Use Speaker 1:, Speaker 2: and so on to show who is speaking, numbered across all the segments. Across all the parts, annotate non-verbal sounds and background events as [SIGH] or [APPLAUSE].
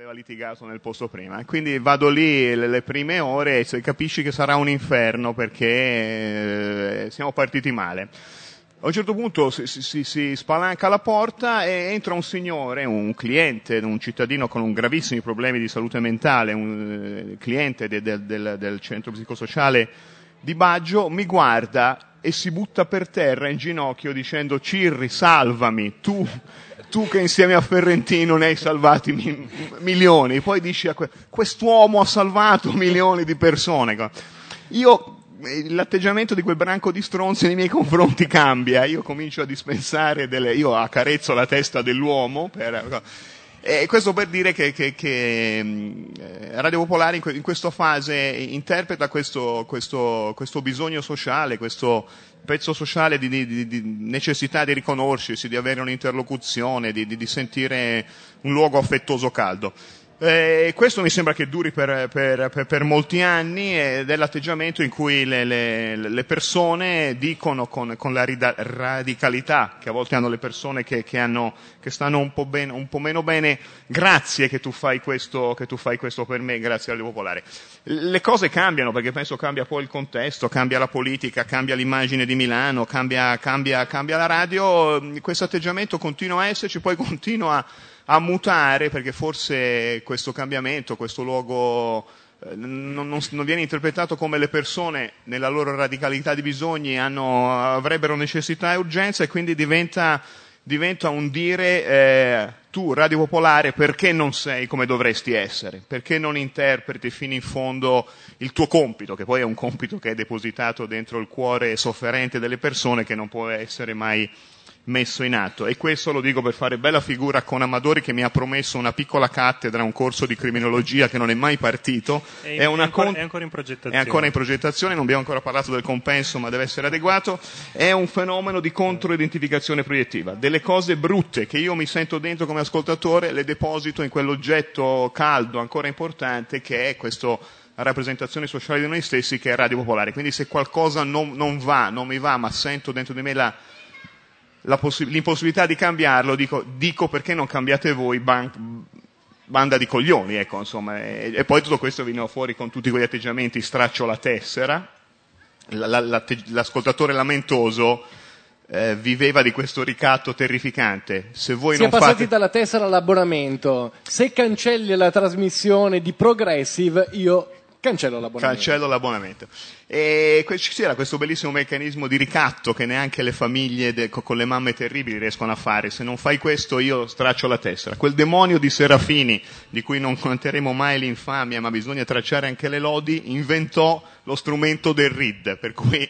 Speaker 1: aveva litigato nel posto prima. Quindi vado lì le, prime ore e capisci che sarà un inferno perché eh, siamo partiti male. A un certo punto si, si, si, spalanca la porta e entra un signore, un cliente, un cittadino con gravissimi problemi di salute mentale, un eh, cliente de, de, del, del centro psicosociale di Baggio, mi guarda e si butta per terra in ginocchio dicendo Cirri, salvami, tu, tu che insieme a Ferrentino ne hai salvati mi, milioni. Poi dici a que, quest'uomo ha salvato milioni di persone. Io l'atteggiamento di quel branco di stronzi nei miei confronti cambia, io comincio a dispensare delle, io accarezzo la testa dell'uomo per, e questo per dire che, che, che eh, Radio Popolare in, que, in, questa fase interpreta questo, questo, questo, bisogno sociale, questo pezzo sociale di, di, di, necessità di riconoscersi, di avere un'interlocuzione, di, di sentire un luogo affettuoso caldo. Eh, questo mi sembra che duri per, per, per, per, molti anni ed è l'atteggiamento in cui le, le, le persone dicono con, con, la radicalità che a volte hanno le persone che, che, hanno, che stanno un po, ben, un po', meno bene, grazie che tu, fai questo, che tu fai questo per me, grazie alle popolare. Le cose cambiano perché penso cambia poi il contesto, cambia la politica, cambia l'immagine di Milano, cambia, cambia, cambia la radio, questo atteggiamento continua a esserci, poi continua a mutare perché forse questo cambiamento, questo luogo eh, non, non, non, viene interpretato come le persone nella loro radicalità di bisogni hanno, avrebbero necessità e urgenza e quindi diventa, diventa un dire eh, tu Radio Popolare perché non sei come dovresti essere, perché non interpreti fino in fondo il tuo compito, che poi è un compito che è depositato dentro il cuore sofferente delle persone che non può essere mai messo in atto e questo lo dico per fare bella figura con Amadori che mi ha promesso una piccola cattedra, un corso di criminologia che non è mai partito,
Speaker 2: è, è, ancora, con... è, ancora, in progettazione.
Speaker 1: È ancora in progettazione, non abbiamo ancora parlato del compenso ma deve essere adeguato, è un fenomeno di controidentificazione proiettiva, delle cose brutte che io mi sento dentro come ascoltatore le deposito in quell'oggetto caldo ancora importante che è questo rappresentazione sociale di noi stessi che è Radio Popolare. Quindi se qualcosa non, non va, non mi va, ma sento dentro di me la possi- l'impossibilità di cambiarlo, dico, dico, perché non cambiate voi ban- banda di coglioni, ecco, insomma, e, e, poi tutto questo veniva fuori con tutti quegli atteggiamenti, straccio la tessera, la, la, la, l'ascoltatore lamentoso eh, viveva di questo ricatto terrificante. Se voi
Speaker 3: si
Speaker 1: non
Speaker 3: è passati
Speaker 1: fate...
Speaker 3: dalla tessera all'abbonamento, se cancelli la trasmissione di Progressive io Cancello l'abbonamento.
Speaker 1: Cancello l'abbonamento. E c'era questo bellissimo meccanismo di ricatto che neanche le famiglie de, con le mamme terribili riescono a fare. Se non fai questo io straccio la tessera. Quel demonio di Serafini, di cui non conteremo mai l'infamia, ma bisogna tracciare anche le lodi, inventò lo strumento del RID. Per cui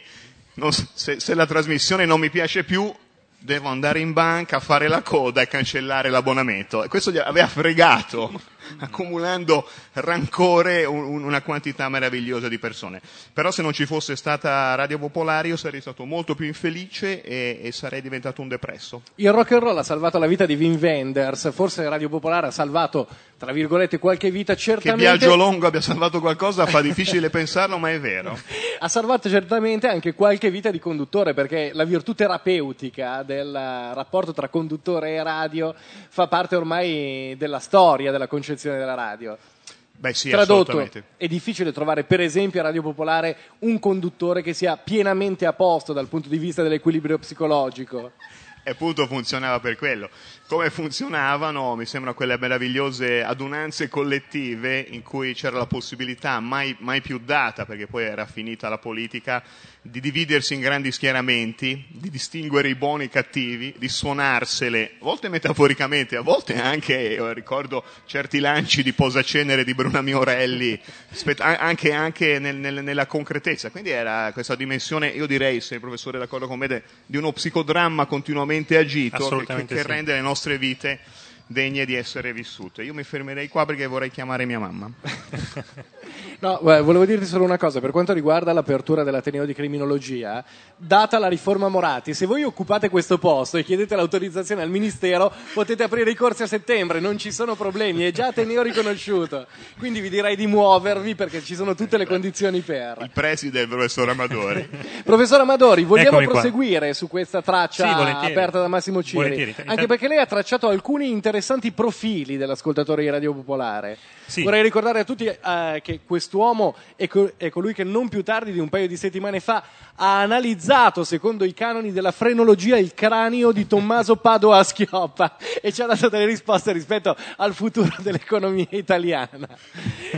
Speaker 1: non, se, se la trasmissione non mi piace più, devo andare in banca a fare la coda e cancellare l'abbonamento. E questo gli aveva fregato [LAUGHS] accumulando rancore un, una quantità meravigliosa di persone. Però se non ci fosse stata Radio Popolare io sarei stato molto più infelice e, e sarei diventato un depresso.
Speaker 3: Il rock and roll ha salvato la vita di Wim Wenders, forse Radio Popolare ha salvato, tra virgolette, qualche vita certamente...
Speaker 1: Che Viaggio Longo abbia salvato qualcosa fa difficile [LAUGHS] pensarlo, ma è vero. [LAUGHS]
Speaker 3: ha salvato certamente anche qualche vita di conduttore, perché la virtù terapeutica del rapporto tra conduttore e radio fa parte ormai della storia, della concezione direzione della radio.
Speaker 1: Beh, sì,
Speaker 3: Tradotto, è difficile trovare, per esempio, a Radio Popolare un conduttore che sia pienamente a posto dal punto di vista dell'equilibrio psicologico.
Speaker 1: E appunto funzionava per quello. Come funzionavano, mi sembra, quelle meravigliose adunanze collettive in cui c'era la possibilità, mai, mai più data, perché poi era finita la politica, di dividersi in grandi schieramenti, di distinguere i buoni e i cattivi, di suonarsele, a volte metaforicamente, a volte anche, ricordo certi lanci di posacenere di Bruna Miorelli, anche, anche nel, nel, nella concretezza. Quindi era questa dimensione, io direi, se il professore è d'accordo con me, di uno psicodramma continuamente agito che, che,
Speaker 2: sì.
Speaker 1: rende le nostre vite degne di essere vissute. Io mi fermerei qua perché vorrei chiamare mia mamma. [LAUGHS] [LAUGHS]
Speaker 3: No, volevo dirti solo una cosa, per quanto riguarda l'apertura dell'Ateneo di Criminologia, data la riforma Moratti, se voi occupate questo posto e chiedete l'autorizzazione al Ministero, potete aprire i corsi a settembre, non ci sono problemi, è già Ateneo riconosciuto. Quindi vi direi di muovervi perché ci sono tutte le condizioni per.
Speaker 1: Il preside, il professor Amadori. [LAUGHS]
Speaker 3: professor Amadori, vogliamo Eccomi proseguire qua. su questa traccia sì, aperta da Massimo Ciri? Anche perché lei ha tracciato alcuni interessanti profili dell'ascoltatore di Radio Popolare. Sì. Vorrei ricordare a tutti uh, che quest'uomo è, co- è, colui che non più tardi di un paio di settimane fa ha analizzato, secondo i canoni della frenologia, il cranio di Tommaso Padoa a Schioppa e ci ha dato delle risposte rispetto al futuro dell'economia italiana.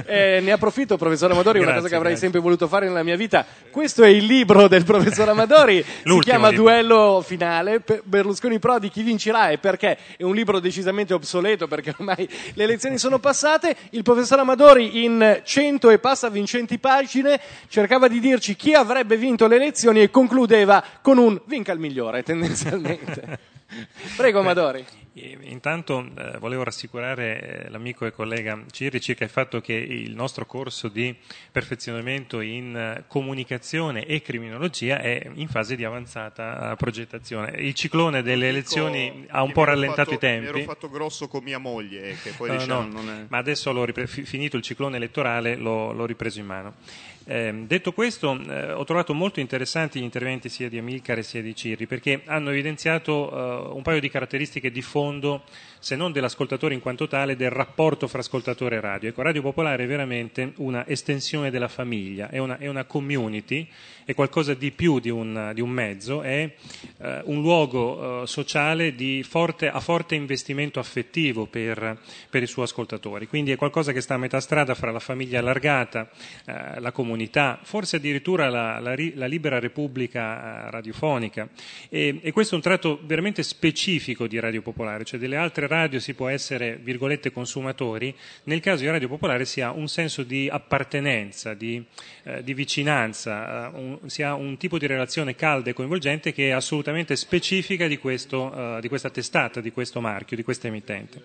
Speaker 3: Eh, ne approfitto, professor Amadori, grazie, una cosa che avrei grazie. sempre voluto fare nella mia vita. Questo è il libro del professor Amadori, [LAUGHS] si chiama libro. Duello finale, Berlusconi Prodi, chi vincerà e perché? È un libro decisamente obsoleto perché ormai le elezioni sono passate. Il professor Amadori in cento e passa vincenti pagine cercava di dirci chi avrebbe vinto le elezioni elezioni e concludeva con un vinca il migliore tendenzialmente. [LAUGHS] Prego Amadori.
Speaker 2: Intanto eh, volevo rassicurare eh, l'amico e collega Cirri circa il fatto che il nostro corso di perfezionamento in eh, comunicazione e criminologia è in fase di avanzata progettazione. Il ciclone delle elezioni ha un po' rallentato
Speaker 1: fatto,
Speaker 2: i tempi. Mi
Speaker 1: ero fatto grosso con mia moglie, che poi no, diciamo no,
Speaker 2: non è... Ma adesso, ripre- finito il ciclone elettorale, l'ho, l'ho ripreso in mano. Eh, detto questo, eh, ho trovato molto interessanti gli interventi sia di Amilcare sia di Cirri, perché hanno evidenziato eh, un paio di caratteristiche di fondo, se non dell'ascoltatore in quanto tale, del rapporto fra ascoltatore e radio. Ecco, Radio Popolare è veramente una estensione della famiglia, è una, è una community, è qualcosa di più di un, di un mezzo, è eh, un luogo eh, sociale forte, a forte investimento affettivo per, per, i suoi ascoltatori. Quindi è qualcosa che sta a metà strada fra la famiglia allargata, eh, la comunità comunità, forse addirittura la, la, la libera repubblica eh, radiofonica. E, e, questo è un tratto veramente specifico di Radio Popolare, cioè delle altre radio si può essere, virgolette, consumatori, nel caso di Radio Popolare si ha un senso di appartenenza, di, eh, di vicinanza, eh, un, si ha un tipo di relazione calda e coinvolgente che è assolutamente specifica di, questo, eh, di questa testata, di questo marchio, di questa emittente.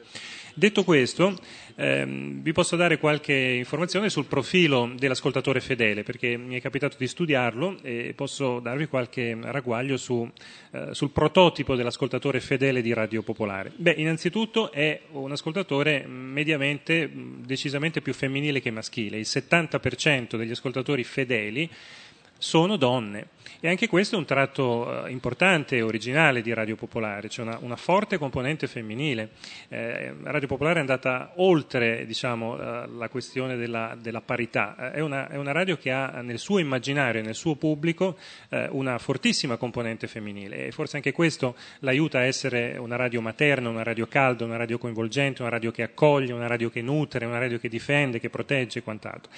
Speaker 2: Detto questo, ehm, vi posso dare qualche informazione sul profilo dell'ascoltatore fedele, perché mi è capitato di studiarlo e posso darvi qualche ragguaglio su, eh, sul prototipo dell'ascoltatore fedele di Radio Popolare. Beh, innanzitutto è un ascoltatore mediamente, decisamente più femminile che maschile. Il 70% degli ascoltatori fedeli sono donne. E anche questo è un tratto eh, importante e originale di Radio Popolare, c'è una, una forte componente femminile. Eh, Radio Popolare è andata oltre diciamo, eh, la questione della, della parità, eh, è una, è, una, radio che ha nel suo immaginario e nel suo pubblico eh, una fortissima componente femminile e forse anche questo l'aiuta a essere una radio materna, una radio calda, una radio coinvolgente, una radio che accoglie, una radio che nutre, una radio che difende, che protegge e quant'altro.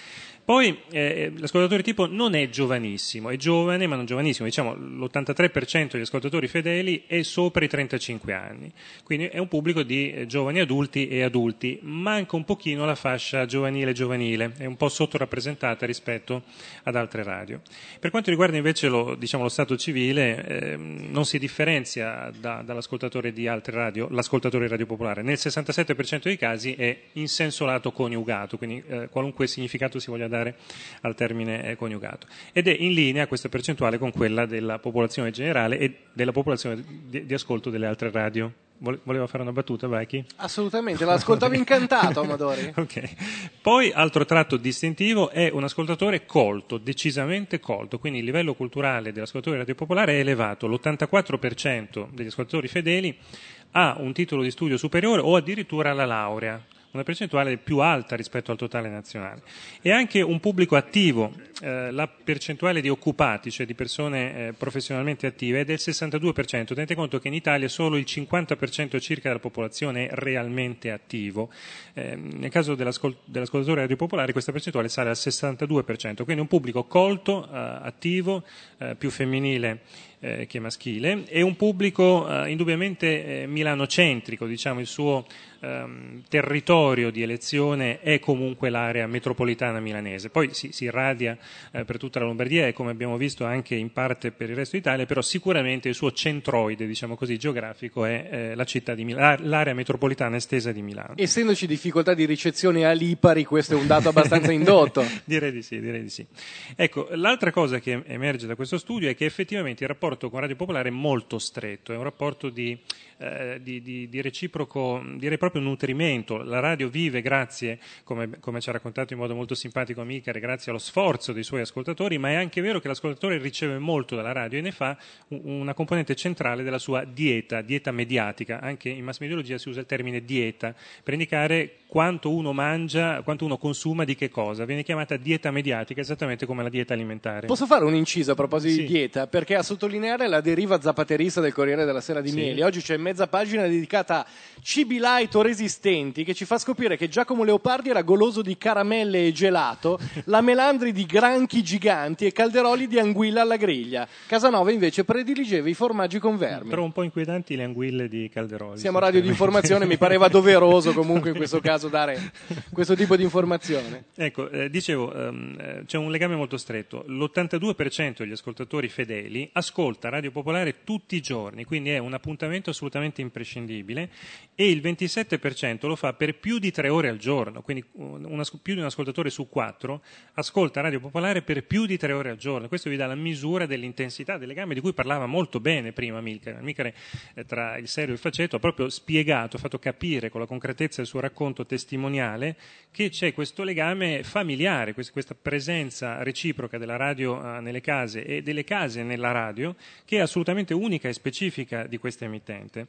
Speaker 2: Poi eh, l'ascoltatore tipo non è giovanissimo, è giovane ma non giovanissimo, diciamo l'83% degli ascoltatori fedeli è sopra i 35 anni, quindi è un pubblico di eh, giovani adulti e adulti, manca un pochino la fascia giovanile giovanile, è un po' sottorappresentata rispetto ad altre radio. Per quanto riguarda invece lo, diciamo, lo stato civile, eh, non si differenzia da, dall'ascoltatore di altre radio, l'ascoltatore di Radio Popolare, nel 67% dei casi è in senso lato coniugato, quindi eh, qualunque significato si voglia dare dare al termine eh, coniugato. Ed è in linea questa percentuale con quella della popolazione generale e della popolazione di, di ascolto delle altre radio. Voleva fare una battuta, Vacchi?
Speaker 3: Assolutamente, l'ascoltavo [LAUGHS] incantato, Amadori. [LAUGHS]
Speaker 2: ok. Poi, altro tratto distintivo è un ascoltatore colto, decisamente colto, quindi il livello culturale dell'ascoltatore radio popolare è elevato. L'84% degli ascoltatori fedeli ha un titolo di studio superiore o addirittura la laurea una percentuale più alta rispetto al totale nazionale. E anche un pubblico attivo, eh, la percentuale di occupati, cioè di persone eh, professionalmente attive, è del 62%. Tenete conto che in Italia solo il 50% circa della popolazione è realmente attivo. Eh, nel caso dell'ascol- dell'ascoltatore radio popolare questa percentuale sale al 62%, quindi un pubblico colto, eh, attivo, eh, più femminile eh, che maschile, e un pubblico eh, indubbiamente eh, milanocentrico, diciamo il suo ehm, territorio di elezione è comunque l'area metropolitana milanese, poi si, si irradia eh, per tutta la Lombardia e come abbiamo visto anche in parte per il resto d'Italia, però sicuramente il suo centroide, diciamo così, geografico è eh, la città di Milano, l'area metropolitana estesa di Milano.
Speaker 3: Essendoci difficoltà di ricezione a Lipari, questo è un dato abbastanza indotto. [LAUGHS]
Speaker 2: direi di sì, direi di sì. Ecco, l'altra cosa che emerge da questo studio è che effettivamente il rapporto con Radio Popolare è molto stretto, è un rapporto di eh, di, di, di, reciproco, direi proprio nutrimento. La radio vive grazie, come, come, ci ha raccontato in modo molto simpatico Micare, grazie allo sforzo dei suoi ascoltatori, ma è anche vero che l'ascoltatore riceve molto dalla radio e ne fa una componente centrale della sua dieta, dieta mediatica. Anche in mass mediologia si usa il termine dieta per indicare quanto uno mangia, quanto uno consuma di che cosa. Viene chiamata dieta mediatica, esattamente come la dieta alimentare.
Speaker 3: Posso fare un inciso a proposito sì. di dieta? Perché a sottolineare la deriva zapaterista del Corriere della Sera di sì. Mieli, oggi c'è mezza pagina dedicata a cibi light o resistenti che ci fa scoprire che Giacomo Leopardi era goloso di caramelle e gelato, [LAUGHS] la Melandri di granchi giganti e calderoli di anguilla alla griglia. Casanova invece prediligeva i formaggi con vermi.
Speaker 2: Trovo un po' inquietanti le anguille di calderoli.
Speaker 3: Siamo radio di informazione, mi pareva [LAUGHS] doveroso comunque in questo caso dare questo tipo di informazione.
Speaker 2: Ecco, eh, dicevo, ehm, c'è un legame molto stretto. L'82% degli ascoltatori fedeli ascolta Radio Popolare tutti i giorni, quindi è un appuntamento assolutamente imprescindibile e il 27% lo fa per più di tre ore al giorno, quindi una, più di un ascoltatore su quattro ascolta Radio Popolare per più di tre ore al giorno. Questo vi dà la misura dell'intensità del legame di cui parlava molto bene prima Milcare. Milcare eh, tra il serio e il faceto ha proprio spiegato, ha fatto capire con la concretezza del suo racconto testimoniale che c'è questo legame familiare, questa presenza reciproca della radio eh, nelle case e delle case nella radio, che è assolutamente unica e specifica di questa emittente.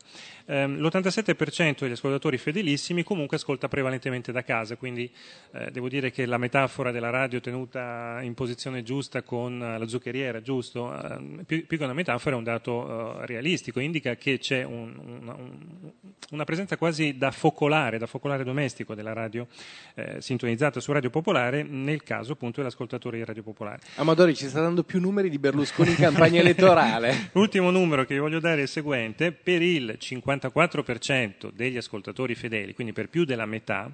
Speaker 2: Ehm, l'87% degli ascoltatori fedelissimi comunque ascolta prevalentemente da casa, quindi eh, devo dire che la metafora della radio tenuta in posizione giusta con la zuccheriera, giusto? Eh, più, più, che una metafora è un dato eh, realistico, indica che c'è un, una, un, una presenza quasi da focolare, da focolare domestico della radio eh, sintonizzata su Radio Popolare, nel caso appunto dell'ascoltatore di Radio Popolare.
Speaker 3: Amadori ci sta dando più numeri di Berlusconi in campagna elettorale. [LAUGHS]
Speaker 2: L'ultimo numero che vi voglio dare è il seguente, per il 54% degli ascoltatori fedeli, quindi per più della metà,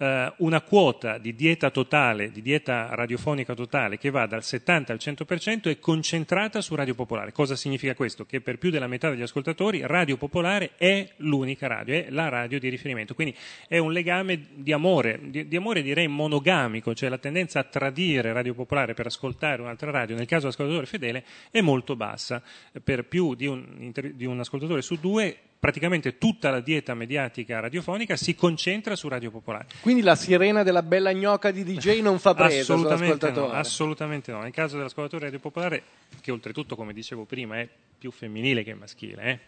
Speaker 2: eh, una quota di dieta totale, di dieta radiofonica totale che va dal 70 al 100% è concentrata su Radio Popolare. Cosa significa questo? Che per più della metà degli ascoltatori Radio Popolare è l'unica radio, è la radio di riferimento. Quindi è un legame di amore, di, di amore direi monogamico, cioè la tendenza a tradire Radio Popolare per ascoltare un'altra radio, nel caso dell'ascoltatore fedele, è molto bassa. Per più di un, di un ascoltatore su due praticamente tutta la dieta mediatica radiofonica si concentra su Radio Popolare.
Speaker 3: Quindi la sirena della bella gnocca di DJ non fa presa
Speaker 2: assolutamente no, assolutamente no. Nel caso dell'ascoltatore Radio Popolare, che oltretutto, come dicevo prima, è più femminile che maschile, eh?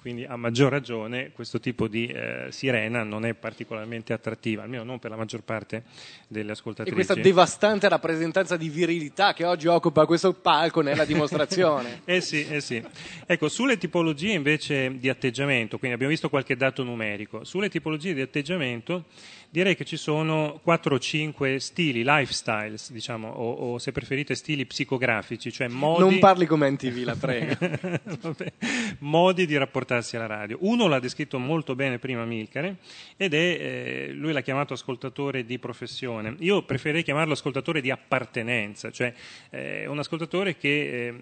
Speaker 2: quindi a maggior ragione questo tipo di eh, sirena non è particolarmente attrattiva, almeno non per la maggior parte delle ascoltatrici.
Speaker 3: E questa devastante rappresentanza di virilità che oggi occupa questo palco nella dimostrazione. [LAUGHS]
Speaker 2: eh sì, eh sì. Ecco, sulle tipologie invece di atteggiamento, quindi abbiamo visto qualche dato numerico, sulle tipologie di atteggiamento direi che ci sono 4 o 5 stili, lifestyles, diciamo, o, o, se preferite stili psicografici, cioè modi...
Speaker 3: Non parli come NTV, la prego. [LAUGHS] [LAUGHS]
Speaker 2: modi di rapportarsi alla radio. Uno l'ha descritto molto bene prima Milcare ed è, eh, lui l'ha chiamato ascoltatore di professione. Io preferirei chiamarlo ascoltatore di appartenenza, cioè eh, un ascoltatore che eh,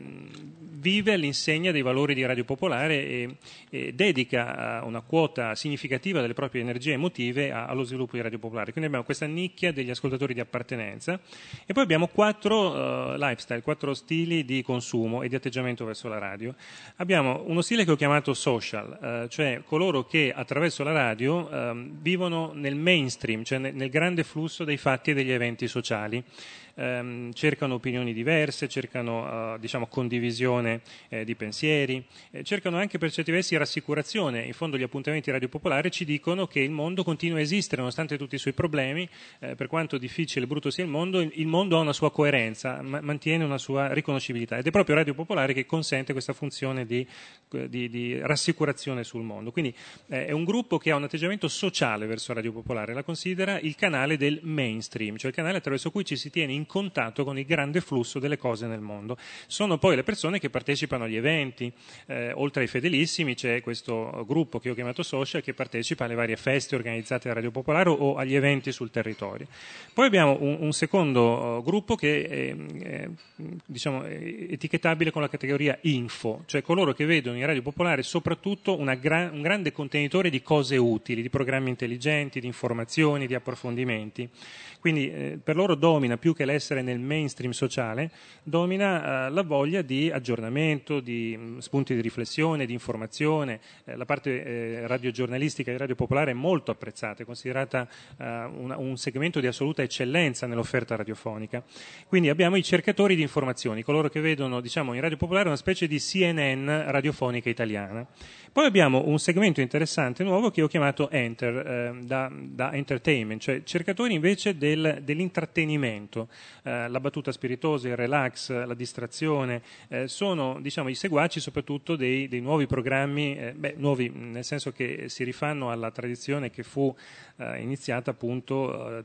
Speaker 2: vive all'insegna dei valori di Radio Popolare e, e dedica una quota significativa delle proprie energie emotive a, allo sviluppo di Radio Popolare. Quindi abbiamo questa nicchia degli ascoltatori di appartenenza e poi abbiamo quattro uh, lifestyle, quattro stili di consumo e di atteggiamento verso la radio. Abbiamo uno stile che ho chiamato social, uh, cioè coloro che attraverso la radio uh, vivono nel mainstream, cioè nel, nel grande flusso dei fatti e degli eventi sociali ehm, cercano opinioni diverse, cercano eh, diciamo, condivisione eh, di pensieri, eh, cercano anche per certi versi rassicurazione. In fondo gli appuntamenti Radio Popolare ci dicono che il mondo continua a esistere nonostante tutti i suoi problemi, eh, per quanto difficile e brutto sia il mondo, il mondo ha una sua coerenza, ma- mantiene una sua riconoscibilità ed è proprio Radio Popolare che consente questa funzione funzione di di, di, rassicurazione sul mondo. Quindi eh, è un gruppo che ha un atteggiamento sociale verso Radio Popolare, la considera il canale del mainstream, cioè il canale attraverso cui ci si tiene in contatto con il grande flusso delle cose nel mondo. Sono poi le persone che partecipano agli eventi, eh, oltre ai fedelissimi c'è questo gruppo che ho chiamato social che partecipa alle varie feste organizzate da Radio Popolare o agli eventi sul territorio. Poi abbiamo un, un secondo uh, gruppo che è, è diciamo, etichettabile con la categoria info, cioè coloro che vedono in Radio Popolare soprattutto gra- un grande contenitore di cose utili, di programmi intelligenti, di informazioni, di approfondimenti. Quindi eh, per loro domina più che l'essere nel mainstream sociale, domina eh, la voglia di aggiornamento, di mh, mm, spunti di riflessione, di informazione. Eh, la parte eh, radiogiornalistica di Radio Popolare è molto apprezzata, è considerata eh, una, un segmento di assoluta eccellenza nell'offerta radiofonica. Quindi abbiamo i cercatori di informazioni, coloro che vedono diciamo, in Radio Popolare una specie di CNN radiofonica italiana. Poi abbiamo un segmento interessante nuovo che ho chiamato Enter, eh, da, da, entertainment, cioè cercatori invece del, dell'intrattenimento. Eh, la battuta spiritosa, il relax, la distrazione, eh, sono diciamo, i seguaci soprattutto dei, dei nuovi programmi, eh, beh, nuovi nel senso che si rifanno alla tradizione che fu eh, iniziata appunto, eh,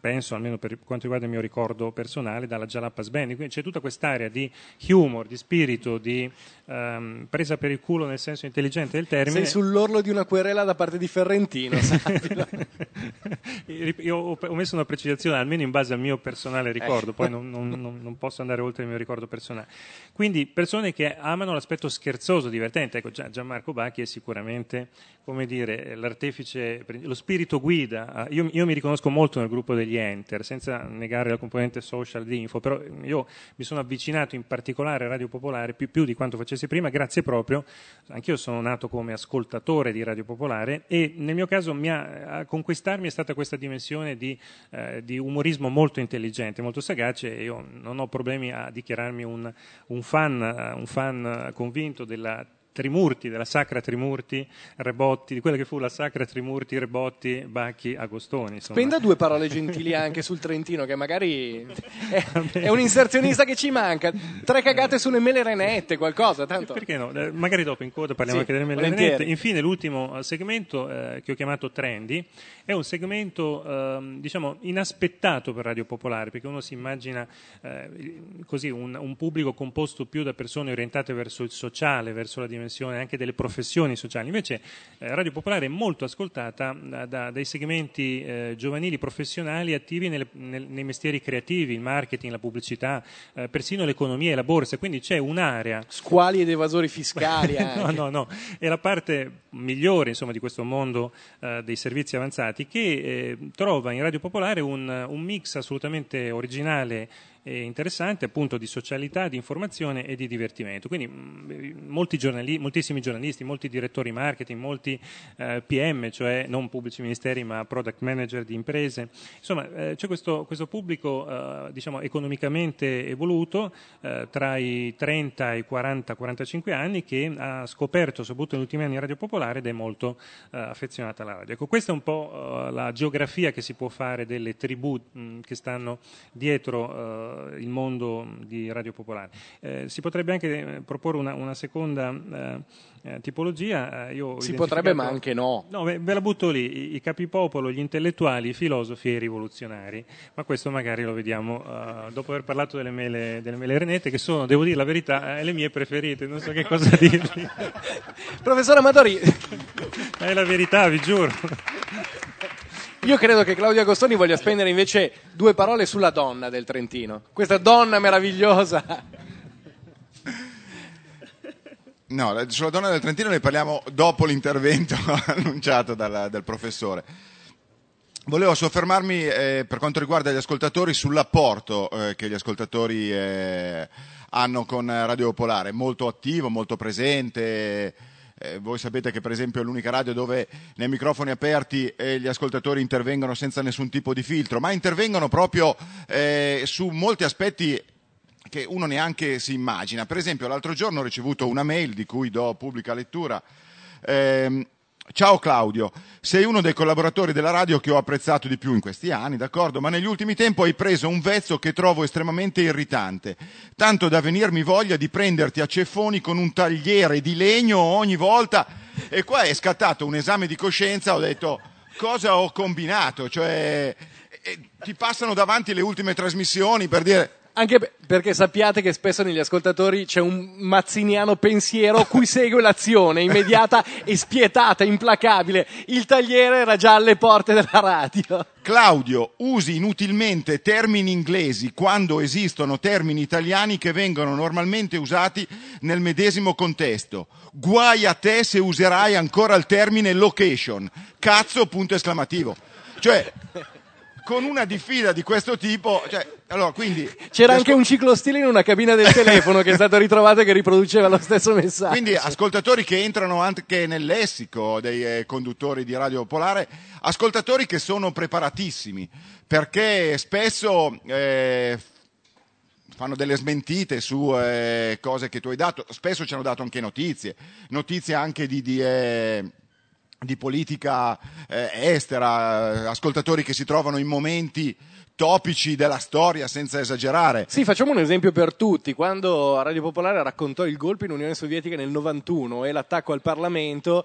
Speaker 2: penso almeno per quanto riguarda il mio ricordo personale, dalla Jalapas Band. Quindi c'è tutta quest'area di humor, di spirito, di ehm, presa per il culo nel senso intelligente del termine.
Speaker 3: Sei sull'orlo di una querela da parte di Ferrentino. [LAUGHS]
Speaker 2: Io ho messo una precisazione, almeno in base al mio personale ricordo, poi [LAUGHS] non, non, non, posso andare oltre il mio ricordo personale. Quindi persone che amano l'aspetto scherzoso, divertente. Ecco, Gianmarco Bacchi è sicuramente, come dire, l'artefice, lo spirito guida. Io, io mi riconosco molto nel gruppo degli Enter, senza negare la componente social di info, però io mi sono avvicinato in particolare a Radio Popolare più, più di quanto facessi prima, grazie proprio, anch'io sono nato come ascoltatore di Radio Popolare e nel mio caso ha, a conquistarmi è stata questa dimensione di, eh, di, umorismo molto intelligente, molto sagace io non ho problemi a dichiararmi un, un, fan, un fan convinto della Trimurti, della Sacra Trimurti, Rebotti, di quella che fu la Sacra Trimurti, Rebotti, Bacchi, Agostoni. Insomma.
Speaker 3: Spenda due parole gentili anche sul Trentino, che magari è, [LAUGHS] è, un inserzionista che ci manca. Tre cagate sulle mele renette, qualcosa. Tanto.
Speaker 2: Perché no? Eh, magari dopo in coda parliamo sì, anche delle mele volentieri. renette. Infine, l'ultimo eh, segmento eh, che ho chiamato Trendy è un segmento eh, diciamo inaspettato per Radio Popolare, perché uno si immagina eh, così un, un pubblico composto più da persone orientate verso il sociale, verso la dimensione dimensione anche delle professioni sociali. Invece eh, Radio Popolare è molto ascoltata da, da, dai segmenti eh, giovanili professionali attivi nelle, nel, nei mestieri creativi, il marketing, la pubblicità, eh, persino l'economia e la borsa, quindi c'è un'area.
Speaker 3: Squali ed evasori fiscali. [LAUGHS]
Speaker 2: no, no, no, è la parte migliore insomma, di questo mondo eh, dei servizi avanzati che eh, trova in Radio Popolare un, un mix assolutamente originale interessante appunto di socialità, di informazione e di divertimento. Quindi mm, giornali- moltissimi giornalisti, molti direttori marketing, molti eh, PM, cioè non pubblici ministeri ma product manager di imprese. Insomma, eh, c'è questo, questo pubblico eh, diciamo economicamente evoluto eh, tra i 30 e i 40-45 anni che ha scoperto, soprattutto negli ultimi anni, Radio Popolare ed è molto eh, affezionata alla radio. Ecco, questa è un po' eh, la geografia che si può fare delle tribù mh, che stanno dietro il mondo di Radio Popolare. Eh, si potrebbe anche eh, proporre una, una seconda eh, eh tipologia.
Speaker 3: si identificato... potrebbe, ma anche no.
Speaker 2: No, ve, ve la butto lì: i, i capipopolo, gli intellettuali, i filosofi e i rivoluzionari. Ma questo magari lo vediamo dopo aver parlato delle mele, delle mele renette, che sono, devo dire la verità, le mie preferite. Non so che cosa [LAUGHS] dirvi.
Speaker 3: Professore Amadori.
Speaker 2: È la verità, vi giuro.
Speaker 3: Io credo che Claudio Agostoni voglia spendere invece due parole sulla donna del Trentino. Questa donna meravigliosa.
Speaker 4: No, sulla donna del Trentino ne parliamo dopo l'intervento [LAUGHS] annunciato dal, dal professore. Volevo soffermarmi eh, per quanto riguarda gli ascoltatori sull'apporto eh, che gli ascoltatori eh, hanno con Radio Popolare, molto attivo, molto presente eh, voi sapete che per esempio è l'unica radio dove nei microfoni aperti eh, gli ascoltatori intervengono senza nessun tipo di filtro, ma intervengono proprio eh, su molti aspetti che uno neanche si immagina. Per esempio l'altro giorno ho ricevuto una mail di cui do pubblica lettura ehm, Ciao Claudio, sei uno dei collaboratori della radio che ho apprezzato di più in questi anni, d'accordo? Ma negli ultimi tempi hai preso un vezzo che trovo estremamente irritante, tanto da venirmi voglia di prenderti a ceffoni con un tagliere di legno ogni volta. E qua è scattato un esame di coscienza, ho detto cosa ho combinato, cioè eh, ti passano davanti le ultime trasmissioni per dire
Speaker 3: anche perché sappiate che spesso negli ascoltatori c'è un mazziniano pensiero cui segue l'azione immediata [LAUGHS] e spietata, implacabile. Il tagliere era già alle porte della radio.
Speaker 4: Claudio, usi inutilmente termini inglesi quando esistono termini italiani che vengono normalmente usati nel medesimo contesto. Guai a te se userai ancora il termine location. Cazzo, punto esclamativo. Cioè, con una diffida di questo tipo, cioè, allora, quindi,
Speaker 3: c'era anche un ciclostile in una cabina del telefono che è stato ritrovato e che riproduceva lo stesso messaggio.
Speaker 4: Quindi ascoltatori che entrano anche nel lessico dei eh, conduttori di Radio Popolare, ascoltatori che sono preparatissimi, perché spesso eh, fanno delle smentite su eh, cose che tu hai dato, spesso ci hanno dato anche notizie, notizie anche di... di eh, di politica eh, estera, ascoltatori che si trovano in momenti topici della storia senza esagerare.
Speaker 3: Sì, facciamo un esempio per tutti. Quando Radio Popolare raccontò il golpe in Unione Sovietica nel 91 e l'attacco al Parlamento,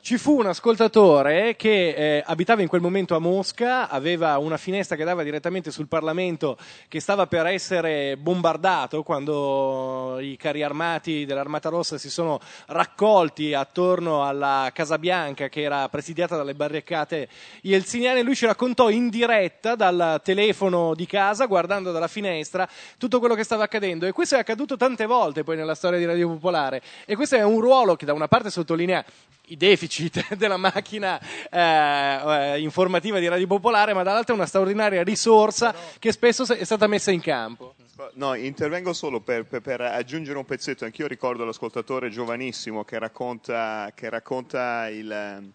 Speaker 3: ci fu un ascoltatore che eh, abitava in quel momento a Mosca, aveva una finestra che dava direttamente sul Parlamento che stava per essere bombardato quando i carri armati dell'Armata Rossa si sono raccolti attorno alla Casa Bianca che era presidiata dalle barricate yeltsiniane. Lui ci raccontò in diretta dal telefono di casa, guardando dalla finestra, tutto quello che stava accadendo. E questo è accaduto tante volte poi nella storia di Radio Popolare. E questo è un ruolo che da una parte sottolinea i deficit [LAUGHS] della macchina eh, eh, informativa di Radio Popolare, ma dall'altra una straordinaria risorsa che spesso è stata messa in campo.
Speaker 1: No, intervengo solo per, per, per, aggiungere un pezzetto. Anch'io ricordo l'ascoltatore giovanissimo che racconta, che racconta il,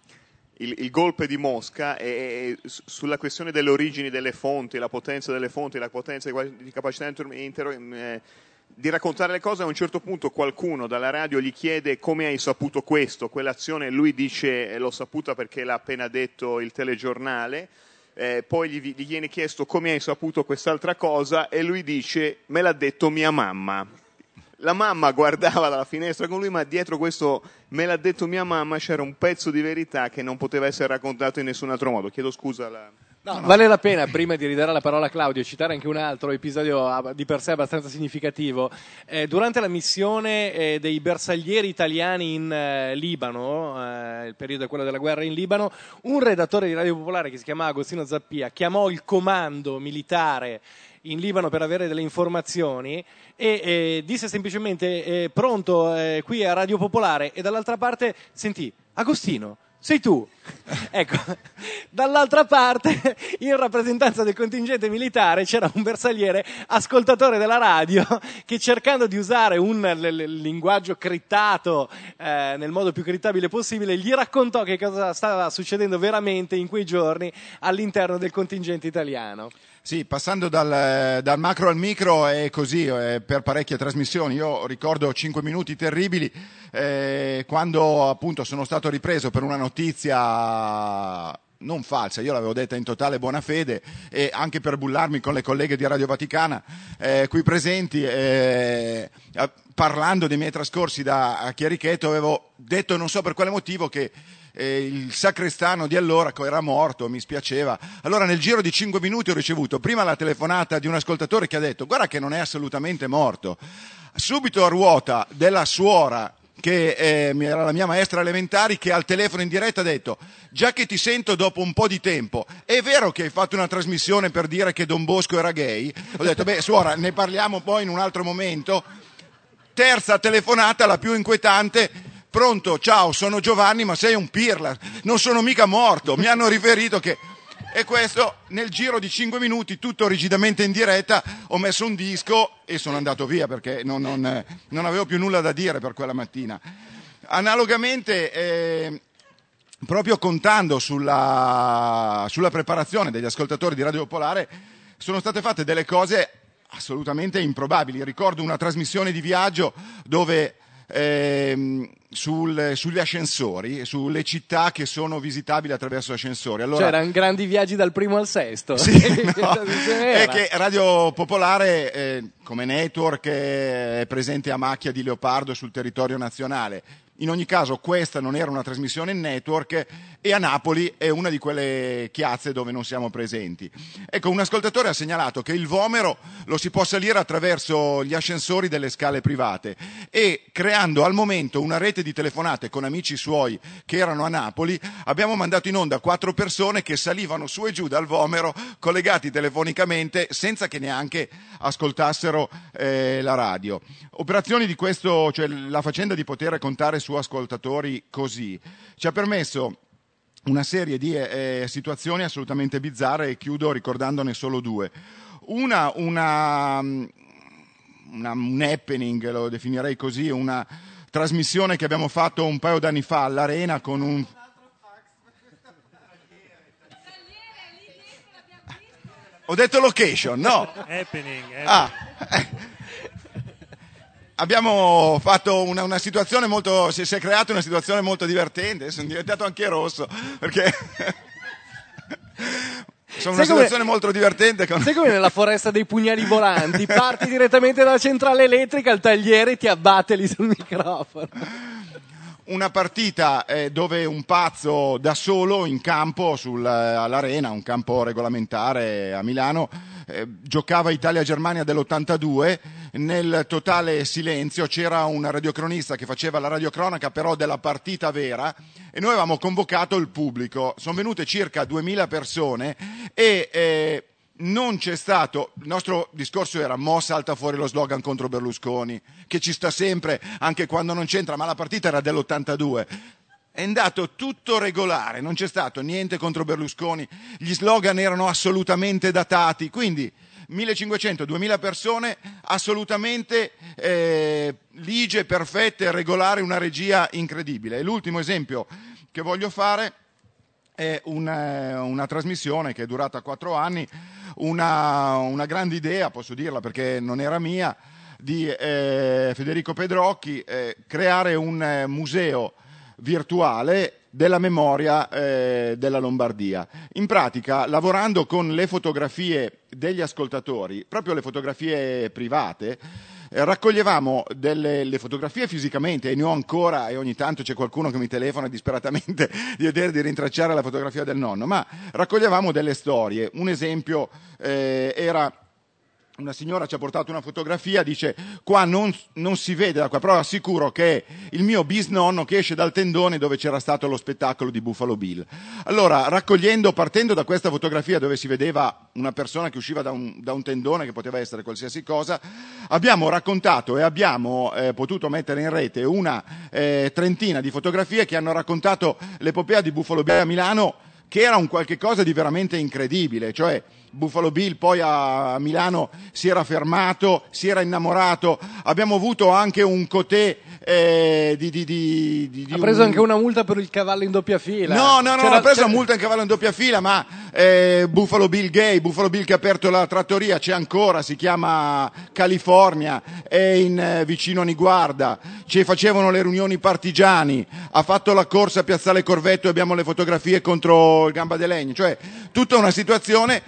Speaker 1: il, il, golpe di Mosca e, e, sulla questione delle origini delle fonti, la potenza delle fonti, la potenza di, capacità inter, inter, eh, di raccontare le cose, a un certo punto qualcuno dalla radio gli chiede come hai saputo questo, quell'azione, lui dice eh, l'ho saputa perché l'ha appena detto il telegiornale, eh, poi gli, gli, viene chiesto come hai saputo quest'altra cosa e lui dice me l'ha detto mia mamma. La mamma guardava dalla finestra con lui, ma dietro questo me l'ha detto mia mamma c'era un pezzo di verità che non poteva essere raccontato in nessun altro modo. Chiedo scusa alla...
Speaker 3: No, no. Vale la pena, prima di ridare la parola a Claudio, citare anche un altro episodio di per sé abbastanza significativo. Eh, durante la missione eh, dei bersaglieri italiani in eh, Libano, eh, il periodo è quello della guerra in Libano, un redattore di Radio Popolare che si chiamava Agostino Zappia chiamò il comando militare in Libano per avere delle informazioni e eh, disse semplicemente eh, pronto qui a Radio Popolare e dall'altra parte sentì Agostino sei tu. ecco, dall'altra parte, in rappresentanza del contingente militare, c'era un bersagliere ascoltatore della radio che cercando di usare un l- linguaggio crittato eh, nel modo più crittabile possibile, gli raccontò che cosa stava succedendo veramente in quei giorni all'interno del contingente italiano.
Speaker 4: Sì, passando dal, dal, macro al micro è così eh, per parecchie trasmissioni. Io ricordo cinque minuti terribili eh, quando appunto sono stato ripreso per una notizia non falsa, io l'avevo detta in totale buona fede e anche per bullarmi con le colleghe di Radio Vaticana eh, qui presenti, eh, parlando dei miei trascorsi da Chiarichetto, avevo detto non so per quale motivo che eh, il sacrestano di allora era morto, mi spiaceva. Allora nel giro di cinque minuti ho ricevuto prima la telefonata di un ascoltatore che ha detto guarda che non è assolutamente morto. Subito a ruota della suora che eh, era la mia maestra elementari, che al telefono in diretta ha detto, già che ti sento dopo un po' di tempo, è vero che hai fatto una trasmissione per dire che Don Bosco era gay? Ho detto, beh, suora, ne parliamo poi in un altro momento. Terza telefonata, la più inquietante, pronto, ciao, sono Giovanni, ma sei un pirla, non sono mica morto, mi hanno riferito che... E questo nel giro di 5 minuti, tutto rigidamente in diretta, ho messo un disco e sono andato via perché non, non, non avevo più nulla da dire per quella mattina. Analogamente, eh, proprio contando sulla, sulla preparazione degli ascoltatori di Radio Popolare, sono state fatte delle cose assolutamente improbabili. Ricordo una trasmissione di viaggio dove eh, sul- sugli ascensori, sulle città che sono visitabili attraverso ascensori. Allora,
Speaker 3: Cioè, erano grandi viaggi dal primo al sesto.
Speaker 4: Sì, [LAUGHS] no,
Speaker 3: traduzione
Speaker 4: è che Radio Popolare eh, come network è presente a macchia di leopardo sul territorio nazionale. In ogni caso questa non era una trasmissione in network e a Napoli è una di quelle chiazze dove non siamo presenti. Ecco, un ascoltatore ha segnalato che il Vomero lo si può salire attraverso gli ascensori delle scale private e creando al momento una rete di telefonate con amici suoi che erano a Napoli, abbiamo mandato in onda quattro persone che salivano su e giù dal Vomero collegati telefonicamente senza che neanche ascoltassero eh, la radio. Operazioni di questo, cioè la faccenda di poter contare su ascoltatori così, ci ha permesso una serie di eh, situazioni assolutamente bizzarre e chiudo ricordandone solo due. Una, una, una- un happening, lo definirei così, una trasmissione che abbiamo fatto un paio d'anni fa all'Arena con un... Ho detto location, no?
Speaker 2: Happening, happening.
Speaker 4: Ah, eh. Abbiamo fatto una, una situazione molto, si, si è creata una situazione molto divertente, sono diventato anche rosso perché [LAUGHS] sono una
Speaker 3: come-
Speaker 4: situazione molto divertente. Con...
Speaker 3: Sai come nella foresta dei pugnali volanti? Parti direttamente dalla centrale elettrica, il tagliere ti abbatte lì sul microfono.
Speaker 4: Una partita eh, dove un pazzo da solo in campo sul- all'arena, un campo regolamentare a Milano, eh, giocava Italia-Germania dell'82, nel totale silenzio c'era un radiocronista che faceva la radiocronaca però della partita vera e noi avevamo convocato il pubblico, sono venute circa 2000 persone e... eh, non c'è stato, il nostro discorso era Mo salta fuori lo slogan contro Berlusconi, che ci sta sempre anche quando non c'entra, ma la partita era dell'82. È andato tutto regolare, non c'è stato niente contro Berlusconi, gli slogan erano assolutamente datati, quindi 1500-2000 persone assolutamente eh, ligie, perfette, regolari, una regia incredibile. E l'ultimo esempio che voglio fare è una, una trasmissione che è durata quattro anni, una, una grande idea, posso dirla perché non era mia, di eh, Federico Pedrocchi, eh, creare un eh, museo virtuale della memoria eh, della Lombardia. In pratica, lavorando con le fotografie degli ascoltatori, proprio le fotografie private, eh, raccoglievamo delle le fotografie fisicamente e ne ho ancora e ogni tanto c'è qualcuno che mi telefona disperatamente [LAUGHS] di vedere di rintracciare la fotografia del nonno, ma raccoglievamo delle storie. Un esempio eh, era una signora ci ha portato una fotografia, dice qua non, non si vede da qua, però assicuro che è il mio bisnonno che esce dal tendone dove c'era stato lo spettacolo di Buffalo Bill. Allora, raccogliendo, partendo da questa fotografia dove si vedeva una persona che usciva da un, da un tendone, che poteva essere qualsiasi cosa, abbiamo raccontato e abbiamo eh, potuto mettere in rete una eh, trentina di fotografie che hanno raccontato l'epopea di Buffalo Bill a Milano che era un qualche cosa di veramente incredibile, cioè Buffalo Bill poi a Milano si era fermato, si era innamorato, abbiamo avuto anche un cotè eh, di, di, di, di-
Speaker 3: Ha preso
Speaker 4: un-
Speaker 3: anche una multa per il cavallo in doppia fila.
Speaker 4: No, no, no,
Speaker 3: C'era-
Speaker 4: ha preso
Speaker 3: c'era-
Speaker 4: una multa in cavallo in doppia fila, ma eh, Buffalo Bill Gay, Buffalo Bill che ha aperto la trattoria, c'è ancora, si chiama California, è in, eh, vicino a Niguarda, ci facevano le riunioni partigiani, ha fatto la corsa a Piazzale Corvetto e abbiamo le fotografie contro il Gamba de Legno, cioè tutta una situazione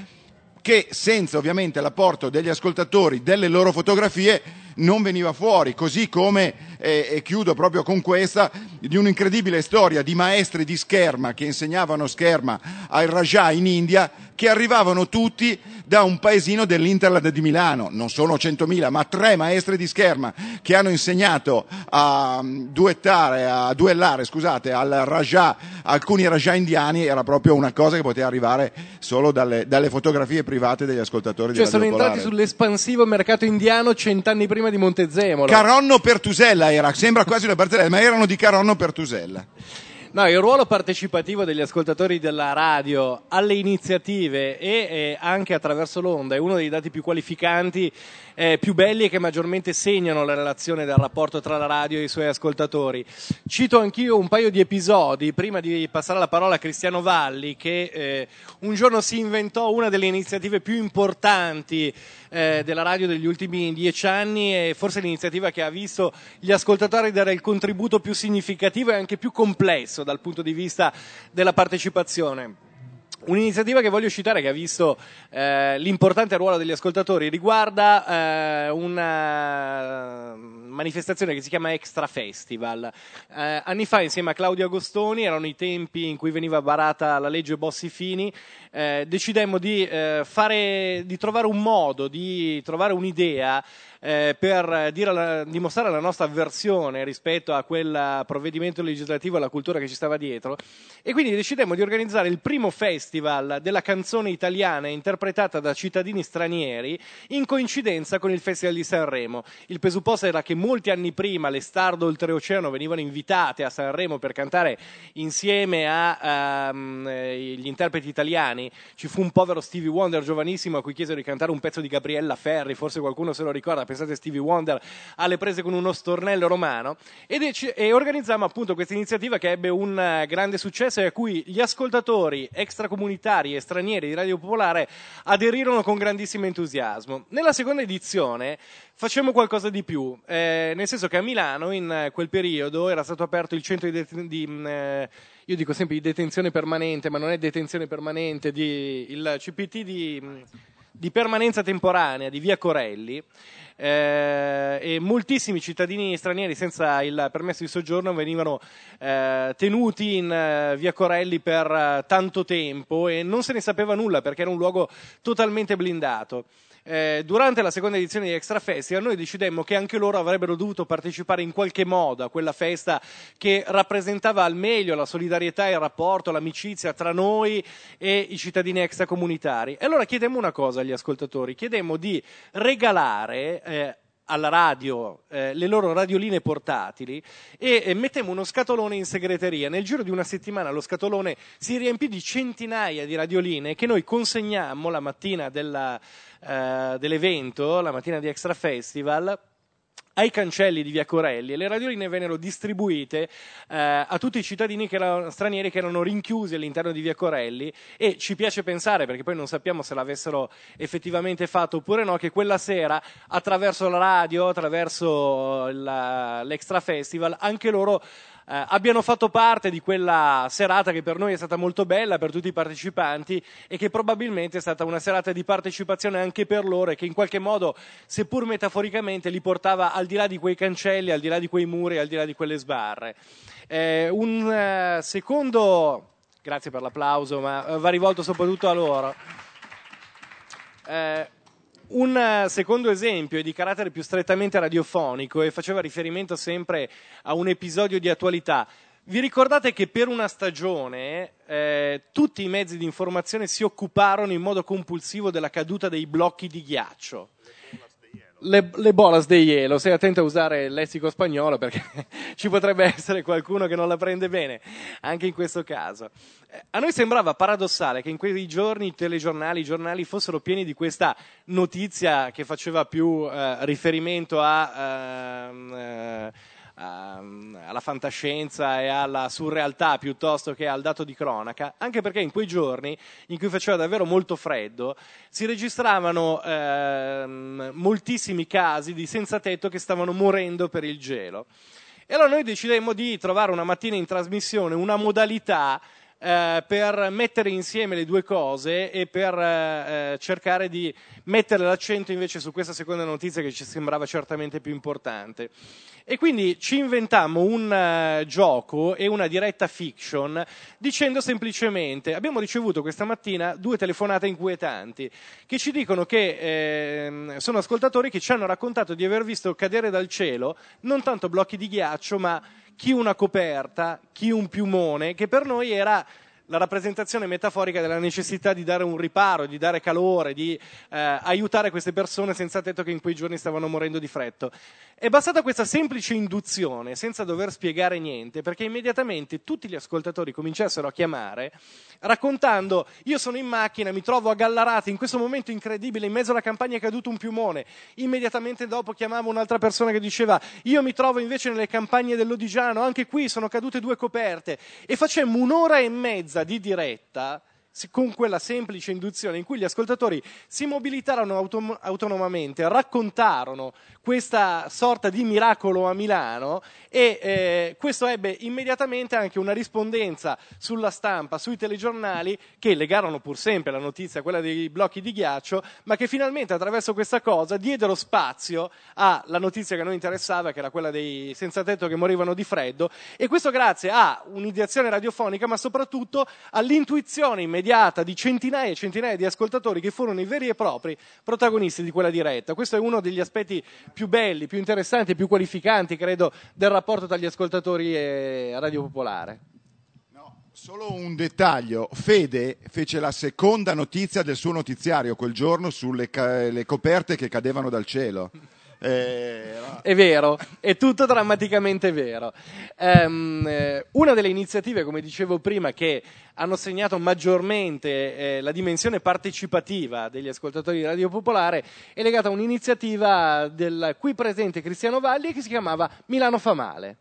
Speaker 4: che senza ovviamente l'apporto degli ascoltatori delle loro fotografie non veniva fuori, così come, eh, e chiudo proprio con questa, di un'incredibile storia di maestri di scherma che insegnavano scherma al Raja in India, che arrivavano tutti da un paesino dell'Interland di Milano, non sono 100.000, ma tre maestri di scherma che hanno insegnato a duettare, a duellare, scusate, al Raja, alcuni Raja indiani, era proprio una cosa che poteva arrivare solo dalle, dalle fotografie private degli ascoltatori di
Speaker 3: Cioè, sono entrati sull'espansivo mercato indiano cent'anni prima di Montezemolo.
Speaker 4: Caronno Pertusella era, sembra quasi una barzelletta, ma erano di Caronno Pertusella.
Speaker 3: No, il ruolo partecipativo degli ascoltatori della radio alle iniziative e eh, anche attraverso l'onda è uno dei dati più qualificanti, eh, più belli e che maggiormente segnano la relazione del rapporto tra la radio e i suoi ascoltatori. Cito anch'io un paio di episodi, prima di passare la parola a Cristiano Valli, che eh, un giorno si inventò una delle iniziative più importanti eh, della radio degli ultimi dieci anni e forse l'iniziativa che ha visto gli ascoltatori dare il contributo più significativo e anche più complesso dal punto di vista della partecipazione. Un'iniziativa che voglio citare che ha visto eh, l'importante ruolo degli ascoltatori riguarda eh, una manifestazione che si chiama Extra Festival. Eh, anni fa insieme a Claudio Agostoni, erano i tempi in cui veniva barata la legge Bossi-Fini, eh, decidemmo di, eh, fare, di trovare un modo, di trovare un'idea eh, per la, dimostrare la nostra avversione rispetto a quel provvedimento legislativo e alla cultura che ci stava dietro. E quindi decidemmo di organizzare il primo festival della canzone italiana interpretata da cittadini stranieri in coincidenza con il Festival di Sanremo. Il presupposto era che molti anni prima le star d'oltreoceano venivano invitate a Sanremo per cantare insieme agli um, interpreti italiani. Ci fu un povero Stevie Wonder giovanissimo a cui chiesero di cantare un pezzo di Gabriella Ferri, forse qualcuno se lo ricorda, pensate Stevie Wonder alle prese con uno stornello romano e, dec- e organizzammo appunto questa iniziativa che ebbe un uh, grande successo e a cui gli ascoltatori extracomunitari e stranieri di Radio Popolare aderirono con grandissimo entusiasmo. Nella seconda edizione facemmo qualcosa di più, eh, nel senso che a Milano in quel periodo era stato aperto il centro di, di eh, io dico sempre di detenzione permanente, ma non è detenzione permanente, di, il CPT di, di permanenza temporanea di Via Corelli, eh, e moltissimi cittadini stranieri senza il permesso di soggiorno venivano eh, tenuti in eh, via Corelli per eh, tanto tempo e non se ne sapeva nulla perché era un luogo totalmente blindato eh, durante la seconda edizione di Extra Festival noi decidemmo che anche loro avrebbero dovuto partecipare in qualche modo a quella festa che rappresentava al meglio la solidarietà, il rapporto, l'amicizia tra noi e i cittadini extracomunitari. E allora chiedemmo una cosa agli ascoltatori, chiedemmo di regalare eh, alla radio eh, le loro radioline portatili e eh, mettemmo uno scatolone in segreteria. Nel giro di una settimana lo scatolone si riempì di centinaia di radioline che noi consegnammo la mattina della, eh, dell'evento, la mattina di Extra Festival ai cancelli di Via Corelli e le radioline vennero distribuite eh, a tutti i cittadini che erano, stranieri che erano rinchiusi all'interno di Via Corelli e ci piace pensare, perché poi non sappiamo se l'avessero effettivamente fatto oppure no, che quella sera attraverso la radio, attraverso la, l'Extra Festival, anche loro eh, abbiano fatto parte di quella serata che per noi è stata molto bella, per tutti i partecipanti e che probabilmente è stata una serata di partecipazione anche per loro e che in qualche modo, seppur metaforicamente, li portava al di là di quei cancelli, al di là di quei muri, al di là di quelle sbarre. Eh, un uh, secondo, grazie per l'applauso, ma uh, va rivolto soprattutto a loro. Un eh, secondo esempio è di carattere più strettamente radiofonico e faceva riferimento sempre a un episodio di attualità. Vi ricordate che per una stagione eh, tutti i mezzi di informazione si occuparono in modo compulsivo della caduta dei blocchi di ghiaccio? Le, le bolas de hielo, stai attento a usare il lessico spagnolo perché [LAUGHS] ci potrebbe essere qualcuno che non la prende bene, anche in questo caso. Eh, a noi sembrava paradossale che in quei giorni i telegiornali, i giornali fossero pieni di questa notizia che faceva più eh, riferimento a... Eh, Ehm, alla fantascienza e alla surrealtà piuttosto che al dato di cronaca, anche perché in quei giorni in cui faceva davvero molto freddo si registravano ehm, moltissimi casi di senza tetto che stavano morendo per il gelo. E allora noi decidemmo di trovare una mattina in trasmissione una modalità eh, per mettere insieme le due cose e per eh, eh, cercare di mettere l'accento invece su questa seconda notizia che ci sembrava certamente più importante. E quindi ci inventammo un uh, gioco e una diretta fiction dicendo semplicemente abbiamo ricevuto questa mattina due telefonate inquietanti che ci dicono che eh, sono ascoltatori che ci hanno raccontato di aver visto cadere dal cielo non tanto blocchi di ghiaccio ma chi una coperta, chi un piumone, che per noi era la rappresentazione metaforica della necessità di dare un riparo, di dare calore, di eh, aiutare queste persone senza tetto che in quei giorni stavano morendo di freddo. È bastata questa semplice induzione, senza dover spiegare niente, perché immediatamente tutti gli ascoltatori cominciassero a chiamare raccontando io sono in macchina, mi trovo a Gallarate, in questo momento incredibile, in mezzo alla campagna è caduto un piumone. Immediatamente dopo chiamavo un'altra persona che diceva io mi trovo invece nelle campagne dell'Odigiano, anche qui sono cadute due coperte. E facemmo un'ora e mezza di diretta con quella semplice induzione in cui gli ascoltatori si mobilitarono autom- autonomamente, raccontarono questa sorta di miracolo a Milano e eh, questo ebbe immediatamente anche una rispondenza sulla stampa, sui telegiornali che legarono pur sempre la notizia, quella dei blocchi di ghiaccio, ma che finalmente attraverso questa cosa diedero spazio alla notizia che a noi interessava, che era quella dei senza tetto che morivano di freddo. E questo grazie a un'ideazione radiofonica, ma soprattutto all'intuizione immediata di centinaia e centinaia di ascoltatori che furono i veri e propri protagonisti di quella diretta. Questo è uno degli aspetti più belli, più interessanti, più qualificanti, credo, del rapporto tra gli ascoltatori e Radio Popolare.
Speaker 4: No, Solo un dettaglio, Fede fece la seconda notizia del suo notiziario quel giorno sulle ca- coperte che cadevano dal cielo.
Speaker 3: Eh, è vero, è tutto drammaticamente vero. Um, una delle iniziative, come dicevo prima, che hanno segnato maggiormente eh, la dimensione partecipativa degli ascoltatori di Radio Popolare è legata a un'iniziativa del qui presente Cristiano Valli che si chiamava Milano fa male.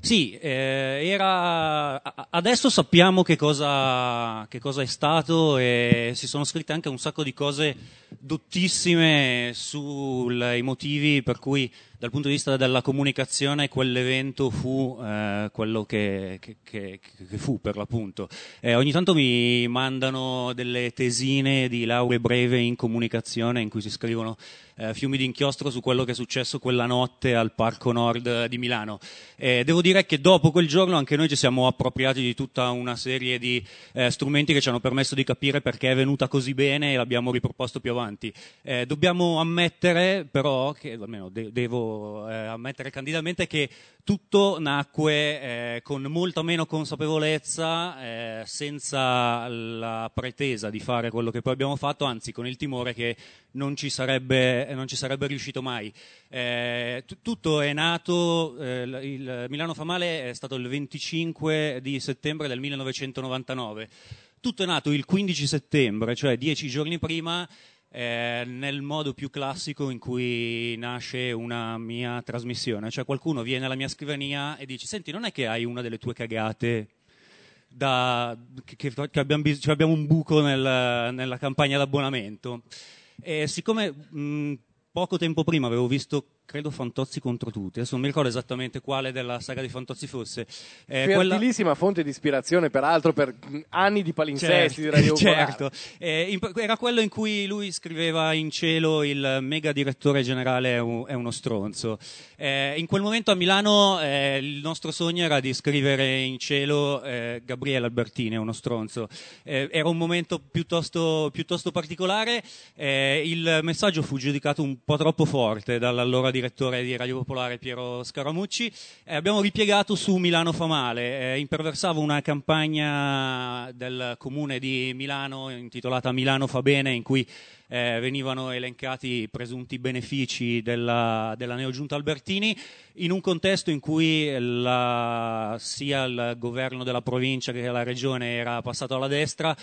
Speaker 5: Sì, eh, era... adesso sappiamo che cosa, che cosa, è stato e si sono scritte anche un sacco di cose dottissime sui motivi per cui dal punto di vista della comunicazione quell'evento fu eh, quello che, che, che, che, fu per l'appunto. Eh, ogni tanto mi mandano delle tesine di laurea breve in comunicazione in cui si scrivono eh, fiumi di inchiostro su quello che è successo quella notte al Parco Nord di Milano. devo dire che dopo quel giorno anche noi ci siamo appropriati di tutta una serie di eh, strumenti che ci hanno permesso di capire perché è venuta così bene e l'abbiamo riproposto più avanti. Eh, dobbiamo ammettere però, che almeno de- devo eh, ammettere candidamente che tutto nacque eh, con molta meno consapevolezza, eh, senza la pretesa di fare quello che poi abbiamo fatto, anzi con il timore che non ci sarebbe, non ci sarebbe riuscito mai. Eh, t- tutto è nato, eh, il Milano fa male è stato il 25 di settembre del 1999. Tutto è nato il 15 settembre, cioè dieci giorni prima, eh, nel modo più classico in cui nasce una mia trasmissione. Cioè qualcuno viene alla mia scrivania e dice, senti, non è che hai una delle tue cagate da, che, che abbiamo, cioè abbiamo, un buco nel, nella campagna d'abbonamento? E siccome mh, poco tempo prima avevo visto credo Fantozzi contro tutti, adesso non mi ricordo esattamente quale della saga di Fantozzi fosse.
Speaker 3: Eh, Fertilissima quella... fonte di ispirazione, peraltro, per anni di palinsesti certo, di Radio
Speaker 5: Certo, [LAUGHS] eh, in, era quello in cui lui scriveva in cielo il mega direttore generale è, un, è uno stronzo. Eh, in quel momento a Milano eh, il nostro sogno era di scrivere in cielo eh, Gabriele Albertini è uno stronzo. Eh, era un momento piuttosto, piuttosto particolare, il messaggio fu giudicato un po' troppo forte dall'allora direttore di Radio Popolare Piero Scaramucci, eh, abbiamo ripiegato su Milano fa male. Eh, imperversava una campagna del comune di Milano intitolata Milano fa bene, in cui eh, venivano elencati i presunti benefici della, della neogiunta Albertini, in un contesto in cui la, sia il governo della provincia che la regione era passato alla destra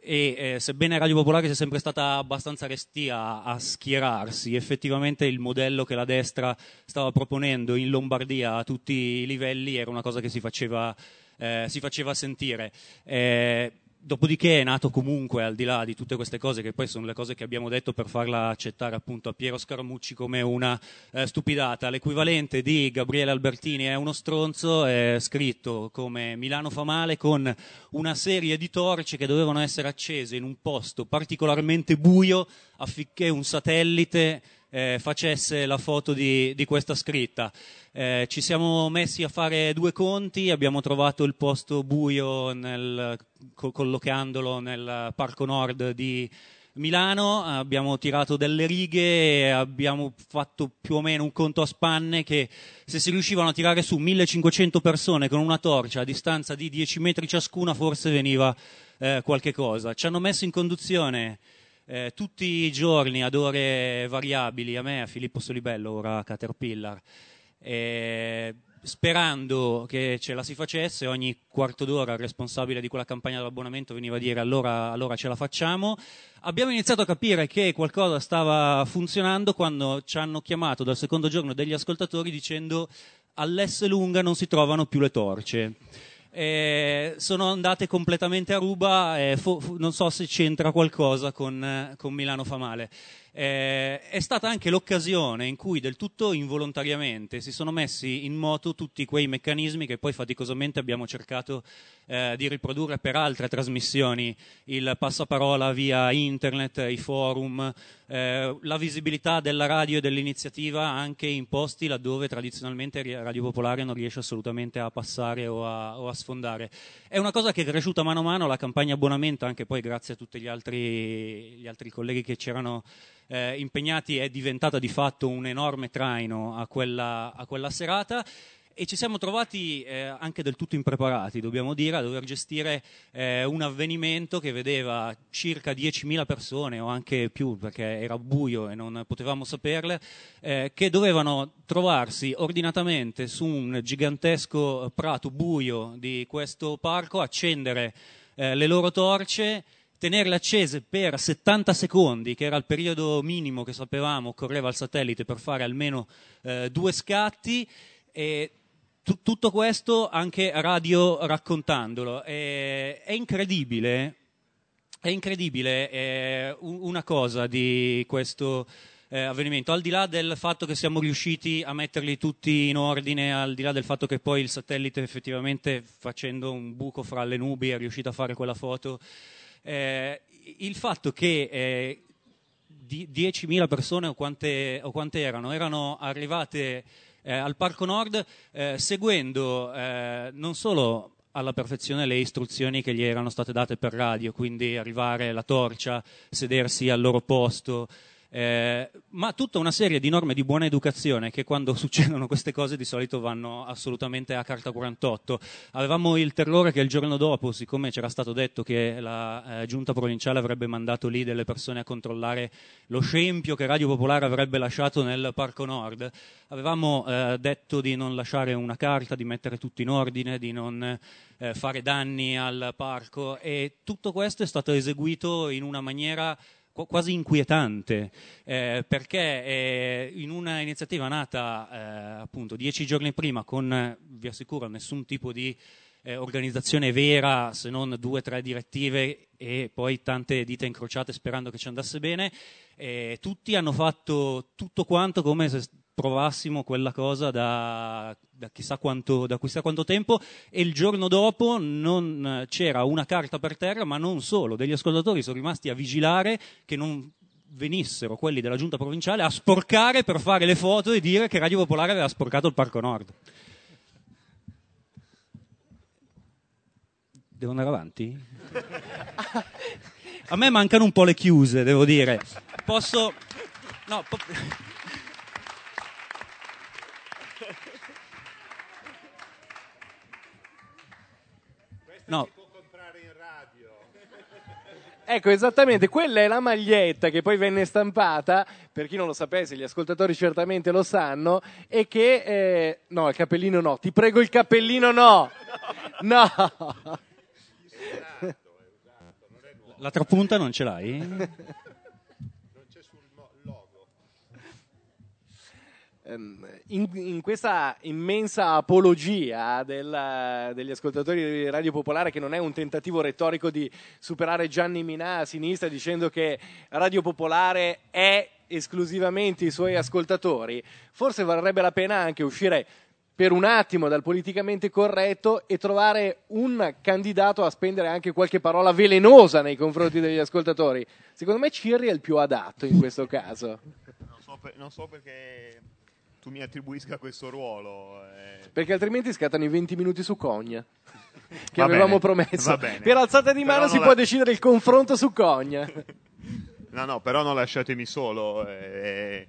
Speaker 5: e eh, sebbene Radio Popolare sia sempre stata abbastanza restia a, schierarsi, effettivamente il modello che la destra stava proponendo in Lombardia a tutti i livelli era una cosa che si faceva, eh, si faceva sentire. Eh, Dopodiché è nato comunque, al di là di tutte queste cose, che poi sono le cose che abbiamo detto per farla accettare appunto a Piero Scaramucci come una eh, stupidata, l'equivalente di Gabriele Albertini è uno stronzo, è scritto come Milano fa male con una serie di torce che dovevano essere accese in un posto particolarmente buio affinché un satellite eh, facesse la foto di, di questa scritta. Eh, ci siamo messi a fare due conti, abbiamo trovato il posto buio nel, co- collocandolo nel Parco Nord di Milano, abbiamo tirato delle righe e abbiamo fatto più o meno un conto a spanne che se si riuscivano a tirare su 1500 persone con una torcia a distanza di 10 metri ciascuna forse veniva eh, qualche cosa. Ci hanno messo in conduzione eh, tutti i giorni ad ore variabili, a me, a Filippo Solibello, ora a Caterpillar. Eh, sperando che ce la si facesse, ogni quarto d'ora il responsabile di quella campagna dell'abbonamento veniva a dire allora, allora ce la facciamo. Abbiamo iniziato a capire che qualcosa stava funzionando quando ci hanno chiamato dal secondo giorno degli ascoltatori dicendo all'S lunga non si trovano più le torce. Eh, sono andate completamente a ruba, eh, fo- fo- non so se c'entra qualcosa con, eh, con Milano fa male. Eh, è stata anche l'occasione in cui del tutto involontariamente si sono messi in moto tutti quei meccanismi che poi faticosamente abbiamo cercato eh, di riprodurre per altre trasmissioni, il passaparola via internet, i forum, eh, la visibilità della radio e dell'iniziativa anche in posti laddove tradizionalmente Radio Popolare non riesce assolutamente a passare o a, o a sfondare. È una cosa che è cresciuta mano a mano, la campagna abbonamento, anche poi grazie a tutti gli altri, gli altri colleghi che c'erano eh, impegnati è diventata di fatto un enorme traino a quella, a quella serata e ci siamo trovati eh, anche del tutto impreparati, dobbiamo dire, a dover gestire eh, un avvenimento che vedeva circa 10.000 persone o anche più perché era buio e non potevamo saperle, eh, che dovevano trovarsi ordinatamente su un gigantesco prato buio di questo parco, accendere eh, le loro torce tenerle accese per 70 secondi, che era il periodo minimo che sapevamo occorreva al satellite per fare almeno eh, due scatti, e t- tutto questo anche radio raccontandolo. E, è incredibile, è incredibile eh, una cosa di questo eh, avvenimento, al di là del fatto che siamo riusciti a metterli tutti in ordine, al di là del fatto che poi il satellite effettivamente facendo un buco fra le nubi è riuscito a fare quella foto eh, il fatto che eh, 10.000 persone o quante, o quante, erano, erano arrivate eh, al Parco Nord eh, seguendo eh, non solo alla perfezione le istruzioni che gli erano state date per radio, quindi arrivare la torcia, sedersi al loro posto, eh, ma tutta una serie di norme di buona educazione che quando [LAUGHS] succedono queste cose di solito vanno assolutamente a carta 48. Avevamo il terrore che il giorno dopo, siccome c'era stato detto che la eh, giunta provinciale avrebbe mandato lì delle persone a controllare lo scempio che Radio Popolare avrebbe lasciato nel Parco Nord, avevamo eh, detto di non lasciare una carta, di mettere tutto in ordine, di non eh, fare danni al parco e tutto questo è stato eseguito in una maniera quasi inquietante, eh, perché eh, in una iniziativa nata eh, appunto dieci giorni prima con, vi assicuro, nessun tipo di eh, organizzazione vera, se non due o tre direttive e poi tante dita incrociate sperando che ci andasse bene, eh, tutti hanno fatto tutto quanto come se provassimo quella cosa da, da, chissà quanto, da, chissà quanto, tempo e il giorno dopo non c'era una carta per terra, ma non solo, degli ascoltatori sono rimasti a vigilare che non venissero quelli della giunta provinciale a sporcare per fare le foto e dire che Radio Popolare aveva sporcato il Parco Nord. Devo andare avanti? [LAUGHS] A me mancano un po' le chiuse, devo dire. Posso... No, po-
Speaker 1: No.
Speaker 3: Ecco, esattamente, quella è la maglietta che poi venne stampata, per chi non lo sapesse, gli ascoltatori certamente lo sanno, e che... Eh, no, il cappellino no, ti prego il cappellino no! No!
Speaker 5: L'altra punta non ce l'hai? [LAUGHS]
Speaker 3: in, in, questa immensa apologia del, degli ascoltatori di Radio Popolare, che non è un tentativo retorico di superare Gianni Minà a sinistra dicendo che Radio Popolare è esclusivamente i suoi ascoltatori, forse varrebbe la pena anche uscire per un attimo dal politicamente corretto e trovare un candidato a spendere anche qualche parola velenosa nei confronti degli ascoltatori. Secondo me Cirri è il più adatto in questo caso.
Speaker 1: Non so, per, non so perché tu mi attribuisca questo ruolo. Eh.
Speaker 3: Perché altrimenti scattano i 20 minuti su Cogna. [LAUGHS] Che
Speaker 1: Va
Speaker 3: avevamo
Speaker 1: bene,
Speaker 3: promesso. Per alzata di mano
Speaker 1: Però
Speaker 3: si può
Speaker 1: la-
Speaker 3: decidere il confronto su Cogna. [LAUGHS]
Speaker 1: No, no, però non lasciatemi solo. eh,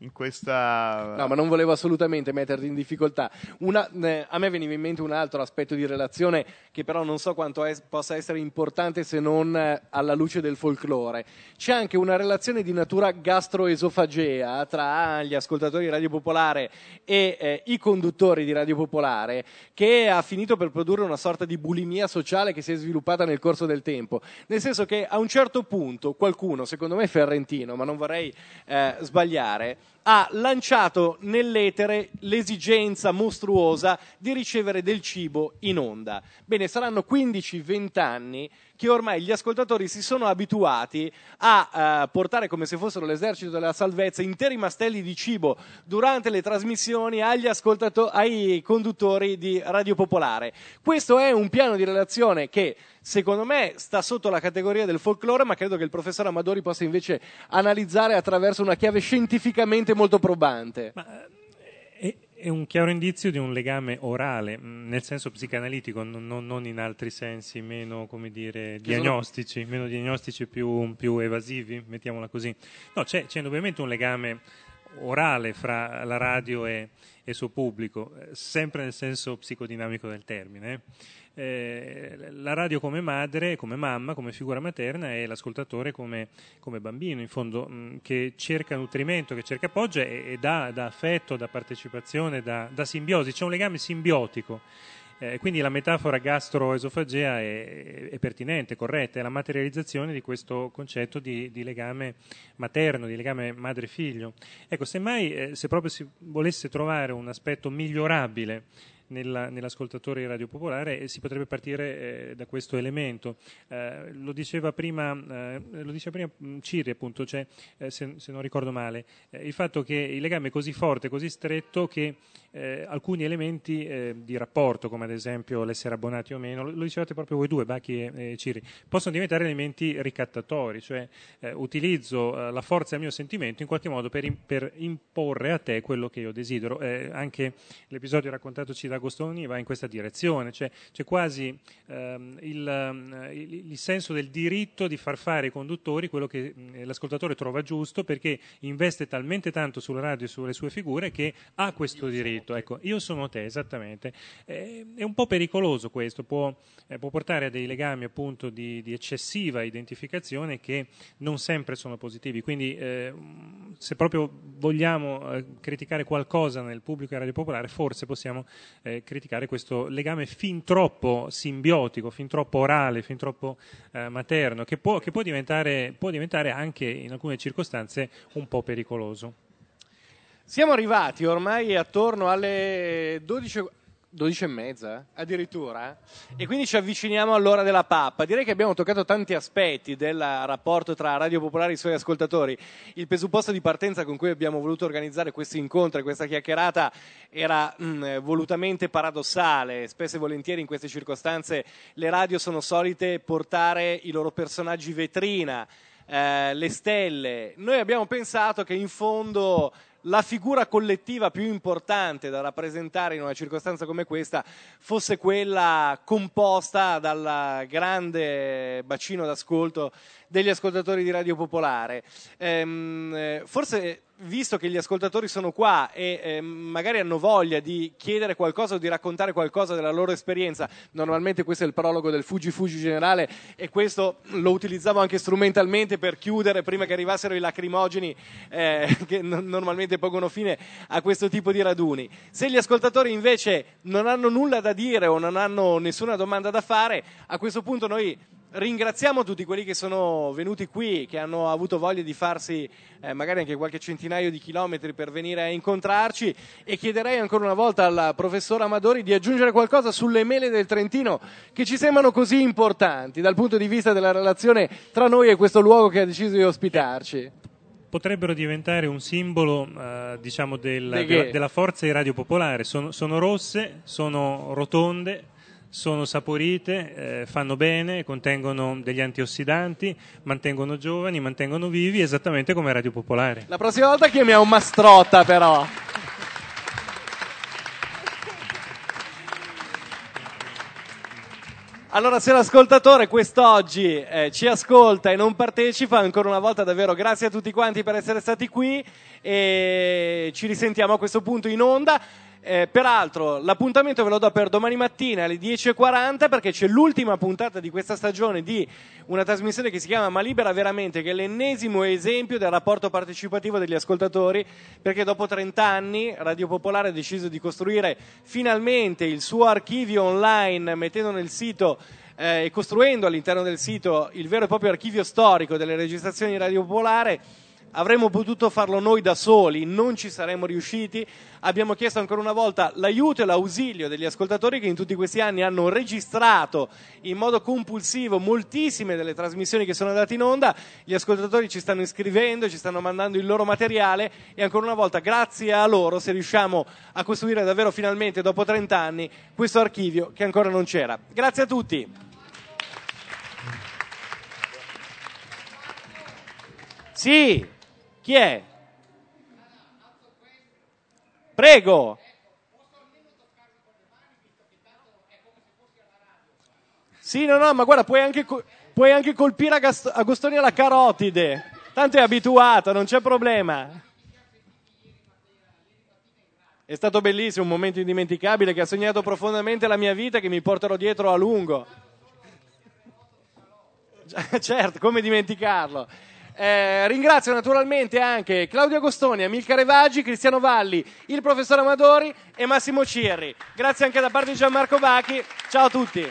Speaker 1: in questa...
Speaker 3: No, ma non volevo assolutamente metterti in difficoltà. Una- eh, a me veniva in mente un altro aspetto di relazione che però non so quanto es- possa essere importante se non eh, alla luce del folklore. C'è anche una relazione di natura gastroesofagea tra gli ascoltatori di Radio Popolare e eh, i conduttori di Radio Popolare che ha finito per produrre una sorta di bulimia sociale che si è sviluppata nel corso del tempo. Nel senso che a un certo punto qualcuno, secondo me Ferrentino, ma non vorrei eh, sbagliare, ha lanciato nell'etere l'esigenza mostruosa di ricevere del cibo in onda. Bene, saranno 15-20 anni che ormai gli ascoltatori si sono abituati a eh, portare come se fossero l'esercito della salvezza interi mastelli di cibo durante le trasmissioni agli ascoltato- ai conduttori di Radio Popolare. Questo è un piano di relazione che secondo me sta sotto la categoria del folklore, ma credo che il professor Amadori possa invece analizzare attraverso una chiave scientificamente molto probante.
Speaker 2: È, è un chiaro indizio di un legame orale, mh, nel senso psicanalitico, non, non- in altri sensi meno, come dire,
Speaker 3: sono-
Speaker 2: diagnostici, meno diagnostici più, più evasivi, mettiamola così. No, c'è, c'è indubbiamente un legame orale fra la radio e, e il suo pubblico, eh, sempre nel senso psicodinamico del termine. eh. Eh, la radio come madre, come mamma, come figura materna e l'ascoltatore come, come bambino, in fondo, mh, che cerca nutrimento, che cerca appoggio e, e dà, dà affetto, dà partecipazione, dà, dà simbiosi, c'è un legame simbiotico. Eh, quindi la metafora gastroesofagea è, è pertinente, corretta, è la materializzazione di questo concetto di, di legame materno, di legame madre-figlio. Ecco, semmai, eh, se proprio si volesse trovare un aspetto migliorabile nella- nell'ascoltatore di Radio Popolare eh, si potrebbe partire eh, da questo elemento. Eh, lo diceva prima, eh, lo diceva prima mh, Ciri, appunto, cioè, eh, se, se non ricordo male, eh, il fatto che il legame è così forte, così stretto che alcuni elementi di rapporto, come ad esempio l'essere abbonati o meno, lo, dicevate proprio voi due, Bacchi e, e Ciri, possono diventare elementi ricattatori, cioè utilizzo la forza del mio sentimento in qualche modo per, per imporre a te quello che io desidero. Anche l'episodio raccontatoci da Agostoni va in questa direzione, cioè c'è quasi ehm, il, ehm, il- il senso del diritto di far fare ai conduttori quello che l'ascoltatore trova giusto perché investe talmente tanto sulla radio e sulle sue figure che ha questo diritto. Ecco, io sono te, esattamente. Eh, è un po' pericoloso questo, può, eh, può portare a dei legami appunto di, di eccessiva identificazione che non sempre sono positivi. Quindi eh, se proprio vogliamo eh, criticare qualcosa nel pubblico e Radio Popolare, forse possiamo eh, criticare questo legame fin troppo simbiotico, fin troppo orale, fin troppo eh, materno, che, può, che può diventare, può diventare anche in alcune circostanze un po' pericoloso.
Speaker 3: Siamo arrivati ormai attorno alle 12, 12 e mezza, addirittura, e quindi ci avviciniamo all'ora della pappa. Direi che abbiamo toccato tanti aspetti del rapporto tra Radio Popolare e i suoi ascoltatori. Il presupposto di partenza con cui abbiamo voluto organizzare questo incontro e questa chiacchierata era mh, volutamente paradossale. Spesso e volentieri in queste circostanze le radio sono solite portare i loro personaggi vetrina, eh, le stelle. Noi abbiamo pensato che in fondo la figura collettiva più importante da rappresentare in una circostanza come questa fosse quella composta dal grande bacino d'ascolto degli ascoltatori di Radio Popolare. Ehm, eh, forse visto che gli ascoltatori sono qua e ehm, magari hanno voglia di chiedere qualcosa o di raccontare qualcosa della loro esperienza, normalmente questo è il prologo del Fuji Fuji generale e questo lo utilizzavo anche strumentalmente per chiudere prima che arrivassero i lacrimogeni eh, [LAUGHS] che no- normalmente pongono fine a questo tipo di raduni. Se gli ascoltatori invece non hanno nulla da dire o non hanno nessuna domanda da fare, a questo punto noi ringraziamo tutti quelli che sono venuti qui, che hanno avuto voglia di farsi eh, magari anche qualche centinaio di chilometri per venire a incontrarci e chiederei ancora una volta al professor Amadori di aggiungere qualcosa sulle mele del Trentino che ci sembrano così importanti dal punto di vista della relazione tra noi e questo luogo che ha deciso di ospitarci.
Speaker 2: potrebbero diventare un simbolo eh, diciamo del- della, della forza di Radio Popolare. Sono, sono rosse, sono rotonde, sono saporite, eh, fanno bene, contengono degli antiossidanti, mantengono giovani, mantengono vivi, esattamente come Radio Popolare.
Speaker 3: La prossima volta chiamiamo Mastrotta però. Allora, se l'ascoltatore quest'oggi eh, ci ascolta e non partecipa, ancora una volta davvero grazie a tutti quanti per essere stati qui e ci risentiamo a questo punto in onda. Eh, peraltro, l'appuntamento ve lo do per domani mattina alle 10.40 perché c'è l'ultima puntata di questa stagione di una trasmissione che si chiama Ma Libera Veramente, che è l'ennesimo esempio del rapporto partecipativo degli ascoltatori, perché dopo 30 anni Radio Popolare ha deciso di costruire finalmente il suo archivio online, mettendo nel sito eh, e costruendo all'interno del sito il vero e proprio archivio storico delle registrazioni di Radio Popolare Avremmo potuto farlo noi da soli, non ci saremmo riusciti. Abbiamo chiesto ancora una volta l'aiuto e l'ausilio degli ascoltatori che in tutti questi anni hanno registrato in modo compulsivo moltissime delle trasmissioni che sono andate in onda. Gli ascoltatori ci stanno iscrivendo, ci stanno mandando il loro materiale e ancora una volta grazie a loro se riusciamo a costruire davvero finalmente dopo 30 anni questo archivio che ancora non c'era. Grazie a tutti. Sì. Chi è? Prego. Sì, no, no, ma guarda, puoi anche, puoi anche colpire Agostoni alla carotide. Tanto è abituato, non c'è problema. È stato bellissimo, un momento indimenticabile che ha segnato profondamente la mia vita e che mi porterò dietro a lungo. [LAUGHS] certo, come dimenticarlo? Eh, ringrazio naturalmente anche Claudio Agostoni, Amilcare Vaggi, Cristiano Valli, il professor Amadori e Massimo Cirri. Grazie anche da parte di Gianmarco Bacchi. Ciao a tutti.